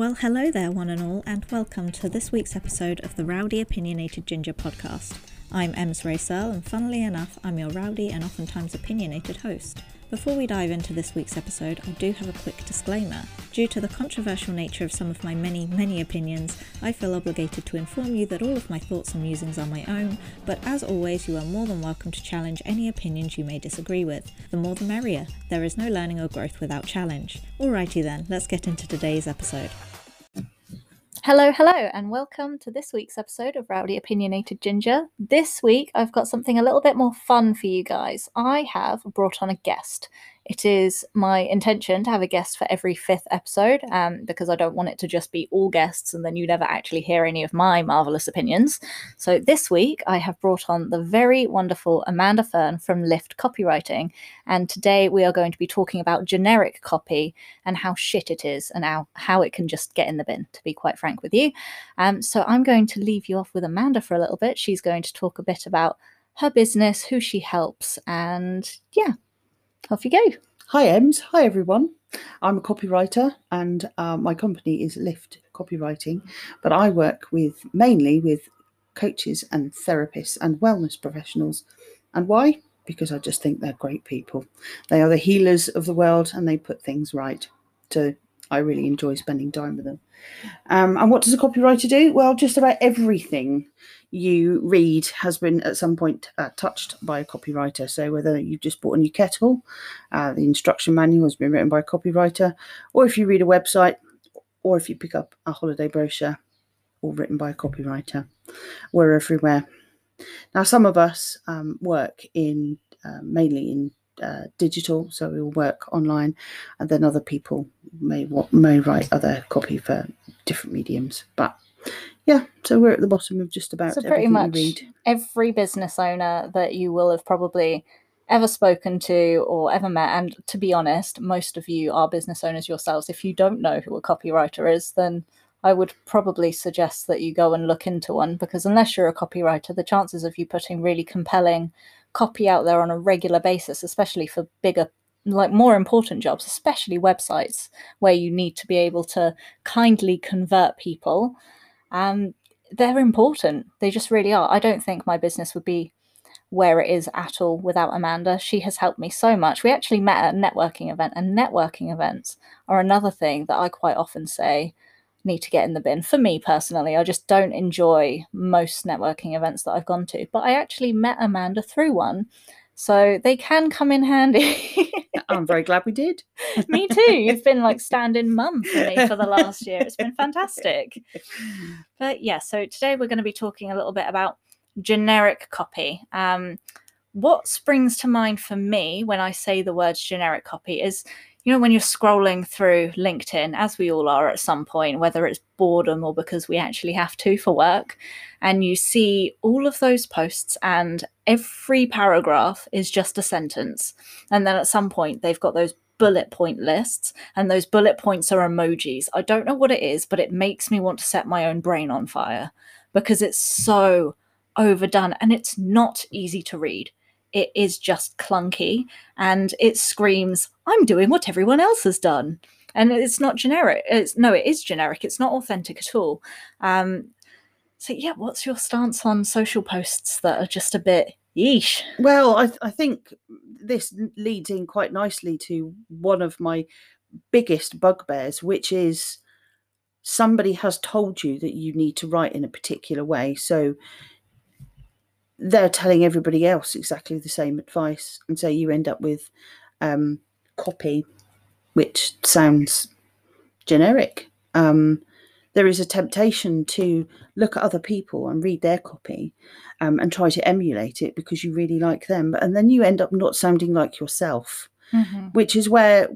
Well, hello there, one and all, and welcome to this week's episode of the Rowdy Opinionated Ginger podcast. I'm Ems Ray Searle, and funnily enough, I'm your rowdy and oftentimes opinionated host. Before we dive into this week's episode, I do have a quick disclaimer. Due to the controversial nature of some of my many, many opinions, I feel obligated to inform you that all of my thoughts and musings are my own, but as always, you are more than welcome to challenge any opinions you may disagree with. The more the merrier. There is no learning or growth without challenge. Alrighty then, let's get into today's episode. Hello, hello, and welcome to this week's episode of Rowdy Opinionated Ginger. This week, I've got something a little bit more fun for you guys. I have brought on a guest. It is my intention to have a guest for every fifth episode um, because I don't want it to just be all guests and then you never actually hear any of my marvelous opinions. So this week, I have brought on the very wonderful Amanda Fern from Lift Copywriting. And today we are going to be talking about generic copy and how shit it is and how, how it can just get in the bin, to be quite frank with you. Um, so I'm going to leave you off with Amanda for a little bit. She's going to talk a bit about her business, who she helps, and yeah, off you go. Hi, Ems. Hi, everyone. I'm a copywriter and uh, my company is Lift Copywriting, but I work with mainly with coaches and therapists and wellness professionals. And why? Because I just think they're great people. They are the healers of the world and they put things right. So I really enjoy spending time with them. Um, and what does a copywriter do? Well, just about everything you read has been at some point uh, touched by a copywriter. So whether you've just bought a new kettle, uh, the instruction manual has been written by a copywriter, or if you read a website, or if you pick up a holiday brochure, all written by a copywriter. We're everywhere. Now, some of us um, work in uh, mainly in uh, digital, so we will work online, and then other people may may write other copy for different mediums. But yeah, so we're at the bottom of just about so pretty much every business owner that you will have probably ever spoken to or ever met. And to be honest, most of you are business owners yourselves. If you don't know who a copywriter is, then I would probably suggest that you go and look into one because unless you're a copywriter, the chances of you putting really compelling copy out there on a regular basis, especially for bigger like more important jobs, especially websites where you need to be able to kindly convert people, um, they're important. They just really are. I don't think my business would be where it is at all without Amanda. She has helped me so much. We actually met at a networking event, and networking events are another thing that I quite often say need to get in the bin. For me personally, I just don't enjoy most networking events that I've gone to, but I actually met Amanda through one. So they can come in handy. I'm very glad we did. me too. You've been like standing mum for me for the last year. It's been fantastic. But yeah, so today we're going to be talking a little bit about generic copy. Um, what springs to mind for me when I say the words generic copy is you know, when you're scrolling through LinkedIn, as we all are at some point, whether it's boredom or because we actually have to for work, and you see all of those posts, and every paragraph is just a sentence. And then at some point, they've got those bullet point lists, and those bullet points are emojis. I don't know what it is, but it makes me want to set my own brain on fire because it's so overdone and it's not easy to read it is just clunky and it screams, I'm doing what everyone else has done. And it's not generic. It's no, it is generic. It's not authentic at all. Um, so yeah, what's your stance on social posts that are just a bit yeesh? Well, I, th- I think this leads in quite nicely to one of my biggest bugbears, which is somebody has told you that you need to write in a particular way. So they're telling everybody else exactly the same advice, and so you end up with um, copy, which sounds generic. Um, there is a temptation to look at other people and read their copy um, and try to emulate it because you really like them, and then you end up not sounding like yourself, mm-hmm. which is where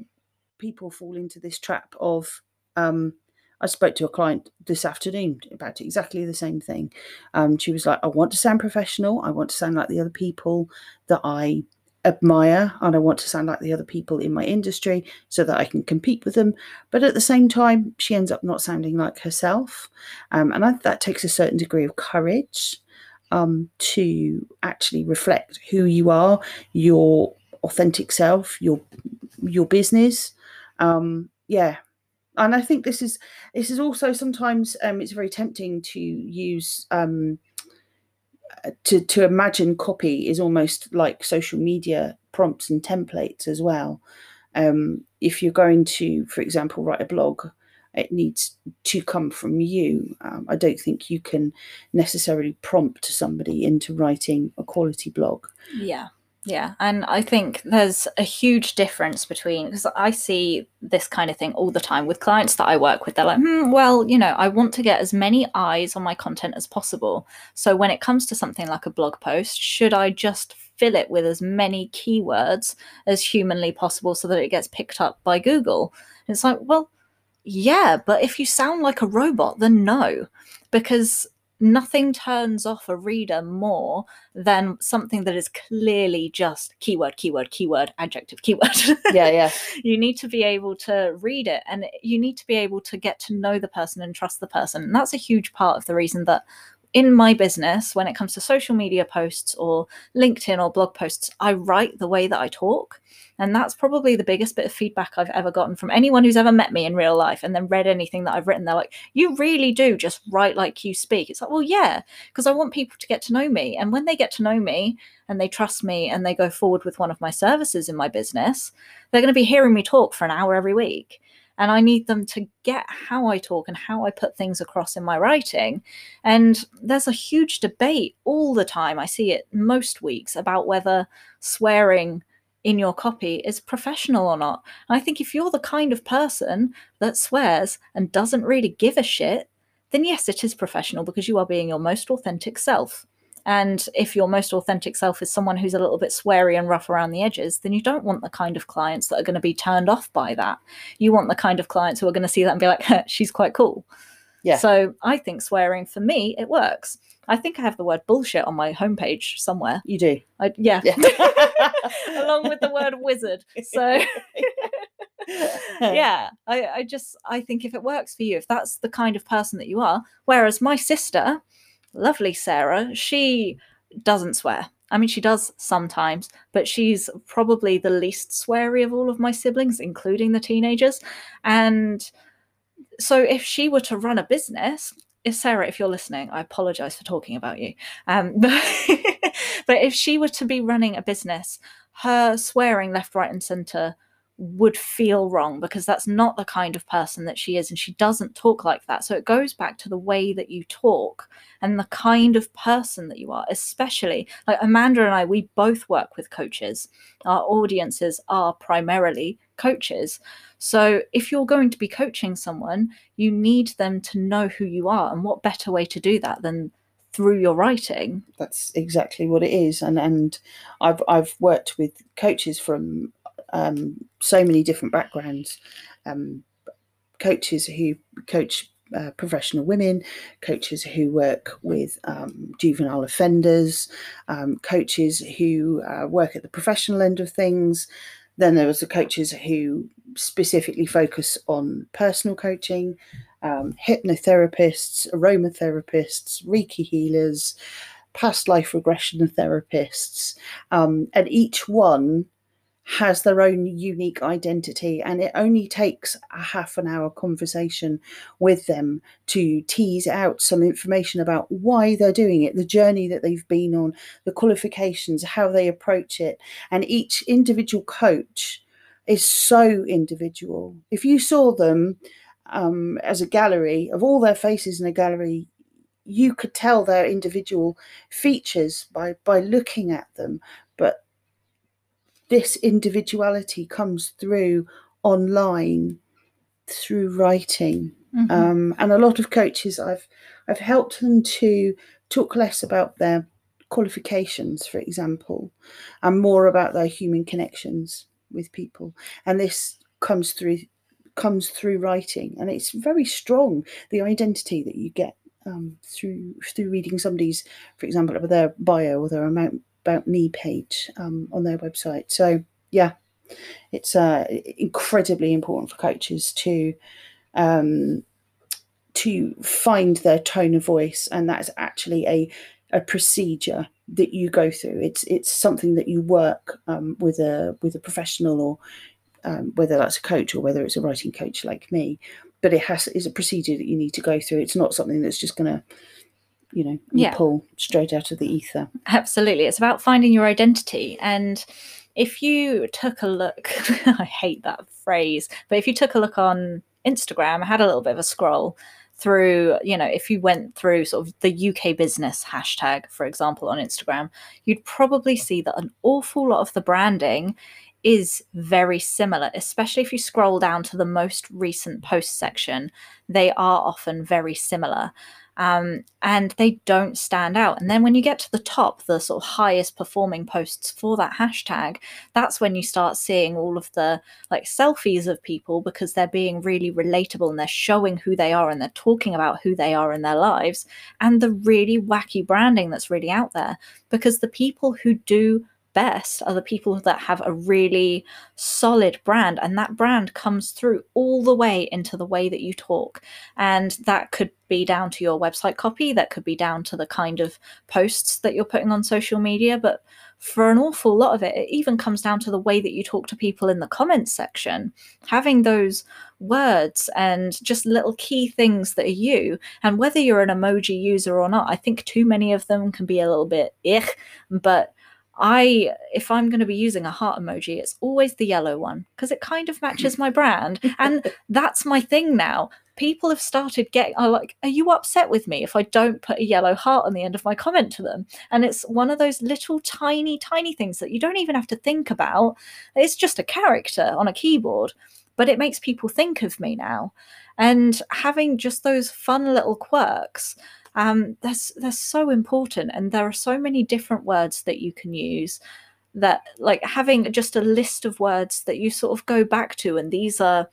people fall into this trap of um, I spoke to a client this afternoon about exactly the same thing. Um, she was like, I want to sound professional. I want to sound like the other people that I admire and I want to sound like the other people in my industry so that I can compete with them. But at the same time, she ends up not sounding like herself. Um, and I, that takes a certain degree of courage um, to actually reflect who you are, your authentic self, your your business. Um, yeah, and I think this is this is also sometimes um, it's very tempting to use um, uh, to to imagine copy is almost like social media prompts and templates as well. Um, if you're going to, for example, write a blog, it needs to come from you. Um, I don't think you can necessarily prompt somebody into writing a quality blog. Yeah. Yeah, and I think there's a huge difference between because I see this kind of thing all the time with clients that I work with. They're like, hmm, well, you know, I want to get as many eyes on my content as possible. So when it comes to something like a blog post, should I just fill it with as many keywords as humanly possible so that it gets picked up by Google? And it's like, well, yeah, but if you sound like a robot, then no, because nothing turns off a reader more than something that is clearly just keyword, keyword, keyword, adjective, keyword. Yeah, yeah. you need to be able to read it and you need to be able to get to know the person and trust the person. And that's a huge part of the reason that in my business, when it comes to social media posts or LinkedIn or blog posts, I write the way that I talk. And that's probably the biggest bit of feedback I've ever gotten from anyone who's ever met me in real life and then read anything that I've written. They're like, you really do just write like you speak. It's like, well, yeah, because I want people to get to know me. And when they get to know me and they trust me and they go forward with one of my services in my business, they're going to be hearing me talk for an hour every week and I need them to get how I talk and how I put things across in my writing. And there's a huge debate all the time. I see it most weeks about whether swearing in your copy is professional or not. And I think if you're the kind of person that swears and doesn't really give a shit, then yes, it is professional because you are being your most authentic self. And if your most authentic self is someone who's a little bit sweary and rough around the edges, then you don't want the kind of clients that are going to be turned off by that. You want the kind of clients who are going to see that and be like, she's quite cool. Yeah. So I think swearing for me, it works. I think I have the word bullshit on my homepage somewhere. You do? I, yeah. yeah. Along with the word wizard. So yeah, I, I just I think if it works for you, if that's the kind of person that you are, whereas my sister, lovely Sarah, she doesn't swear. I mean, she does sometimes, but she's probably the least sweary of all of my siblings, including the teenagers. And so, if she were to run a business, if Sarah, if you're listening, I apologize for talking about you. Um, but, but if she were to be running a business, her swearing left, right, and center would feel wrong because that's not the kind of person that she is and she doesn't talk like that. So it goes back to the way that you talk and the kind of person that you are especially like amanda and i we both work with coaches. Our audiences are primarily coaches. So if you're going to be coaching someone you need them to know who you are and what better way to do that than through your writing. That's exactly what it is and and i've i've worked with coaches from um, so many different backgrounds. Um, coaches who coach uh, professional women, coaches who work with um, juvenile offenders, um, coaches who uh, work at the professional end of things. Then there was the coaches who specifically focus on personal coaching, um, hypnotherapists, aromatherapists, Reiki healers, past life regression therapists, um, and each one has their own unique identity and it only takes a half an hour conversation with them to tease out some information about why they're doing it the journey that they've been on the qualifications how they approach it. And each individual coach is so individual. If you saw them um, as a gallery of all their faces in a gallery you could tell their individual features by by looking at them. But this individuality comes through online through writing. Mm-hmm. um, and a lot of coaches i've i've helped them to talk less about their qualifications for example and more about their human connections with people. And this comes through comes through writing. And it's very strong the identity that you get um, through through reading somebody's for example their bio or their amount about me page um, on their website. So yeah, it's uh, incredibly important for coaches to um, to find their tone of voice, and that's actually a a procedure that you go through. It's it's something that you work um, with a with a professional or um, whether that's a coach or whether it's a writing coach like me, but it has is a procedure that you need to go through. It's not something that's just going to, you know, you Yeah. pull straight out of the ether. Absolutely. It's about finding your identity. And if you took a look, I hate that phrase, but if you took a look on Instagram, I had a little bit of a scroll through, you know, if you went through sort of the UK business hashtag, for example, on Instagram, you'd probably see that an awful lot of the branding is very similar, especially if you scroll down to the most recent post section. They are often very similar um, and they don't stand out. And then when you get to the top, the sort of highest performing posts for that hashtag, that's when you start seeing all of the like selfies of people because they're being really relatable and they're showing who they are and they're talking about who they are in their lives and the really wacky branding that's really out there because the people who do best are the people that have a really solid brand and that brand comes through all the way into the way that you talk. And that could be down to your website copy that could be down to the kind of posts that you're putting on social media but for an awful lot of it it even comes down to the way that you talk to people in the comments section. Having those words and just little key things that are you and whether you're an emoji user or not i think too many of them can be a little bit ich but I, if I'm going to be using a heart emoji, it's always the yellow one because it kind of matches my brand. And that's my thing now. People have started getting, are like, are you upset with me if I don't put a yellow heart on the end of my comment to them? And it's one of those little tiny, tiny things that you don't even have to think about. It's just a character on a keyboard, but it makes people think of me now. And having just those fun little quirks um, that's that's so important and there are so many different words that you can use that like having just a list of words that you sort of go back to and these are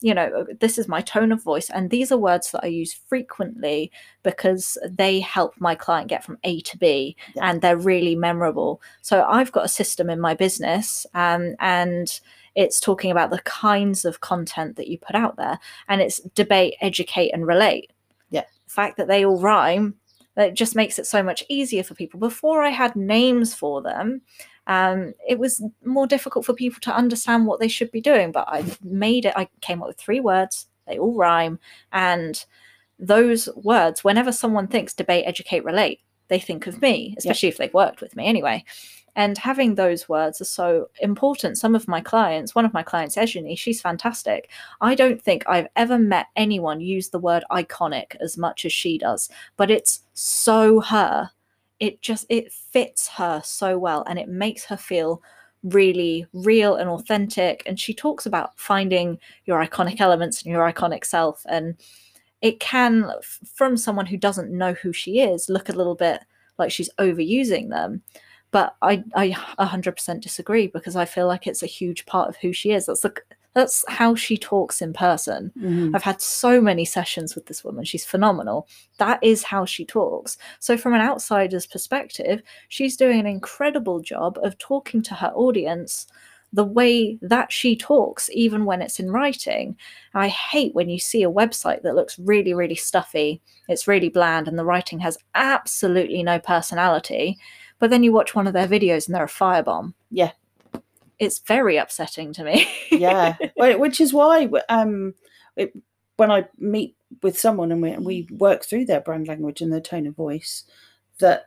you know this is my tone of voice and these are words that i use frequently because they help my client get from a to b Yeah. and they're really memorable so i've got a system in my business um, and it's talking about the kinds of content that you put out there and it's debate educate and relate Yeah. the fact that they all rhyme that just makes it so much easier for people. Before i had names for them um, it was more difficult for people to understand what they should be doing but i made it i came up with three words they all rhyme and those words whenever someone thinks debate educate relate they think of me especially if they've worked with me anyway and having those words are so important. Some of my clients one of my clients Ejani, she's fantastic. I don't think i've ever met anyone use the word iconic as much as she does but it's so her. It just it fits her so well and it makes her feel really real and authentic. And she talks about finding your iconic elements and your iconic self and it can from someone who doesn't know who she is look a little bit like she's overusing them but i i 100% disagree because i feel like it's a huge part of who she is that's the that's how she talks in person Mhm. I've had so many sessions with this woman. She's phenomenal. That is how she talks. So, from an outsider's perspective, she's doing an incredible job of talking to her audience the way that she talks, even when it's in writing. I hate when you see a website that looks really, really stuffy, it's really bland, and the writing has absolutely no personality. But then you watch one of their videos and they're a firebomb. Yeah. It's very upsetting to me. yeah which is why um it, when i meet with someone and we, we work through their brand language and their tone of voice that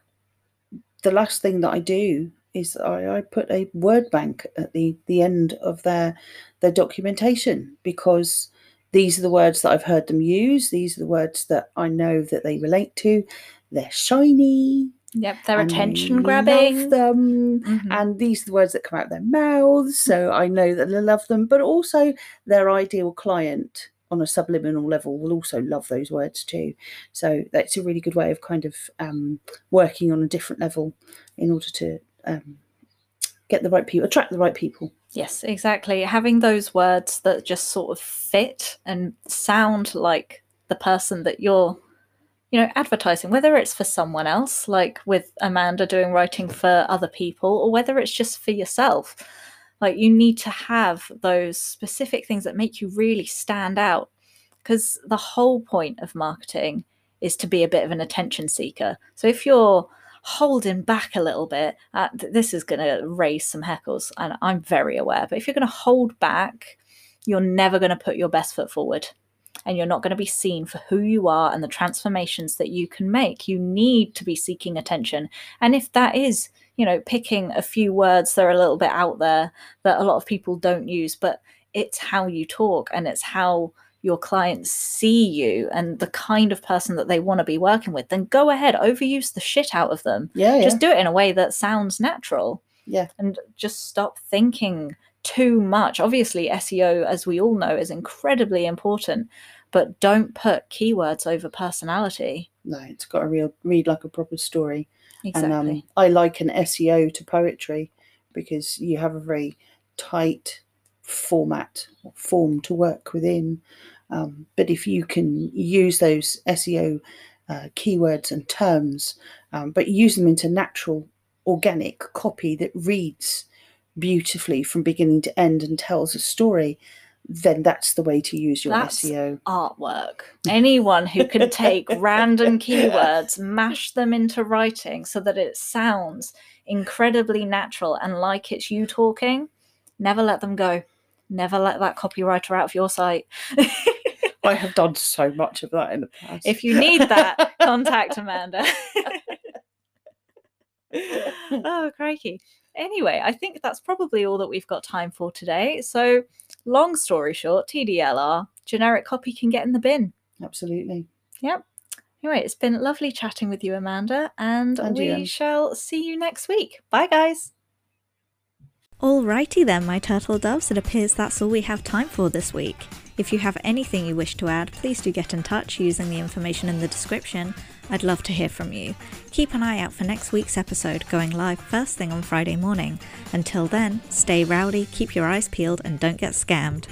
the last thing that i do is I, I put a word bank at the the end of their their documentation because these are the words that i've heard them use these are the words that i know that they relate to they're shiny Yep, they're attention love grabbing. them Mhm. and these are the words that come out of their mouths so i know that they love them but also their ideal client on a subliminal level will also love those words too so that's a really good way of kind of um, working on a different level in order to um, get the right people attract the right people Yes, exactly. Having those words that just sort of fit and sound like the person that you're, you know, advertising, whether it's for someone else, like with Amanda doing writing for other people, or whether it's just for yourself. Like you need to have those specific things that make you really stand out. Because the whole point of marketing is to be a bit of an attention seeker. So if you're holding back a little bit, uh, th- this is going to raise some heckles, and I'm very aware. But if you're going to hold back, you're never going to put your best foot forward. And you're not going to be seen for who you are and the transformations that you can make. You need to be seeking attention. And if that is, you know, picking a few words that are a little bit out there that a lot of people don't use, but it's how you talk and it's how your clients see you and the kind of person that they want to be working with, then go ahead, overuse the shit out of them. Yeah, yeah. Just do it in a way that sounds natural yeah. and just stop thinking too much. Obviously, SEO, as we all know, is incredibly important, but don't put keywords over personality. No, it's got to real read like a proper story. Exactly. And um, I liken SEO to poetry because you have a very tight format or form to work within. Um, but if you can use those SEO uh, keywords and terms, um, but use them into natural, organic copy that reads beautifully from beginning to end and tells a story, then that's the way to use your That's SEO. artwork. Anyone who can take random keywords, mash them into writing so that it sounds incredibly natural and like it's you talking, never let them go. Never let that copywriter out of your sight. I have done so much of that in the past. if you need that, contact Amanda. oh, crikey. Anyway, I think that's probably all that we've got time for today. So, long story short, TDLR, generic copy can get in the bin. Absolutely. Yep. Anyway, it's been lovely chatting with you, Amanda, and, And we you, shall see you next week. Bye, guys. Alrighty then, my turtle doves, it appears that's all we have time for this week. If you have anything you wish to add, please do get in touch using the information in the description. I'd love to hear from you. Keep an eye out for next week's episode going live first thing on Friday morning. Until then, stay rowdy, keep your eyes peeled, and don't get scammed.